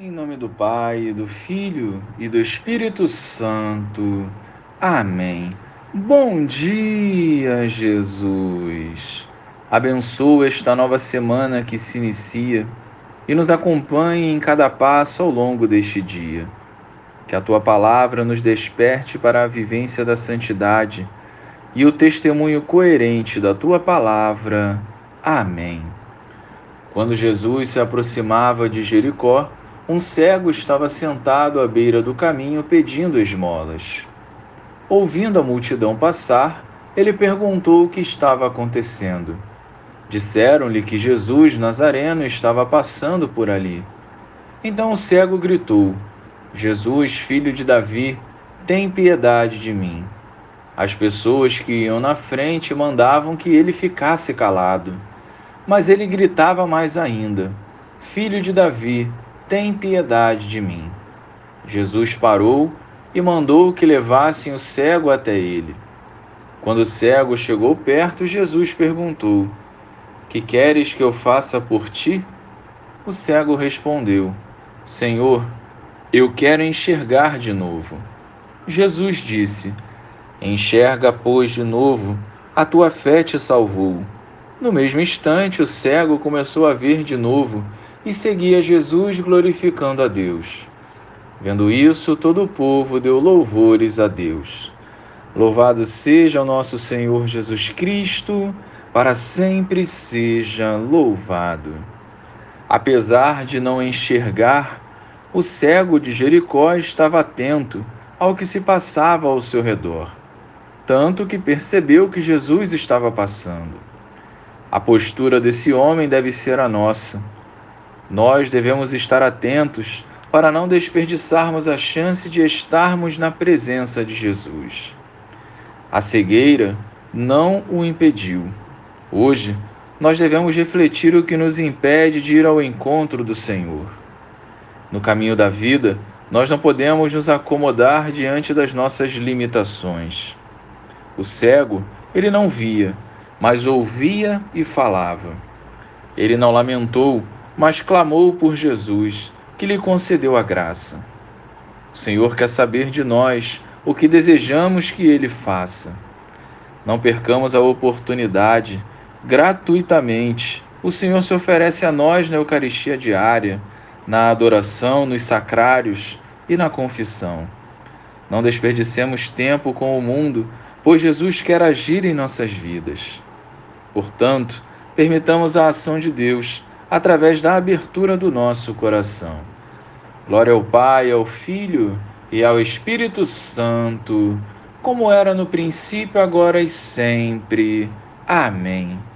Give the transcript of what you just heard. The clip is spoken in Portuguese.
Em nome do Pai, do Filho e do Espírito Santo. Amém. Bom dia, Jesus. Abençoa esta nova semana que se inicia e nos acompanhe em cada passo ao longo deste dia. Que a tua palavra nos desperte para a vivência da santidade e o testemunho coerente da tua palavra. Amém. Quando Jesus se aproximava de Jericó, um cego estava sentado à beira do caminho pedindo esmolas. Ouvindo a multidão passar, ele perguntou o que estava acontecendo. Disseram-lhe que Jesus Nazareno estava passando por ali. Então o cego gritou: Jesus, filho de Davi, tem piedade de mim. As pessoas que iam na frente mandavam que ele ficasse calado. Mas ele gritava mais ainda: Filho de Davi, tem piedade de mim. Jesus parou e mandou que levassem o cego até ele. Quando o cego chegou perto, Jesus perguntou: Que queres que eu faça por ti? O cego respondeu: Senhor, eu quero enxergar de novo. Jesus disse: Enxerga, pois, de novo, a tua fé te salvou. No mesmo instante, o cego começou a ver de novo e seguia Jesus glorificando a Deus. Vendo isso, todo o povo deu louvores a Deus. Louvado seja o nosso Senhor Jesus Cristo, para sempre seja louvado. Apesar de não enxergar, o cego de Jericó estava atento ao que se passava ao seu redor, tanto que percebeu que Jesus estava passando. A postura desse homem deve ser a nossa nós devemos estar atentos para não desperdiçarmos a chance de estarmos na presença de Jesus. A cegueira não o impediu. Hoje, nós devemos refletir o que nos impede de ir ao encontro do Senhor. No caminho da vida, nós não podemos nos acomodar diante das nossas limitações. O cego, ele não via, mas ouvia e falava. Ele não lamentou mas clamou por Jesus, que lhe concedeu a graça. O Senhor quer saber de nós o que desejamos que Ele faça. Não percamos a oportunidade, gratuitamente. O Senhor se oferece a nós na Eucaristia diária, na adoração, nos sacrários e na confissão. Não desperdicemos tempo com o mundo, pois Jesus quer agir em nossas vidas. Portanto, permitamos a ação de Deus através da abertura do nosso coração. Glória ao Pai, ao Filho e ao Espírito Santo, como era no princípio, agora e sempre. Amém.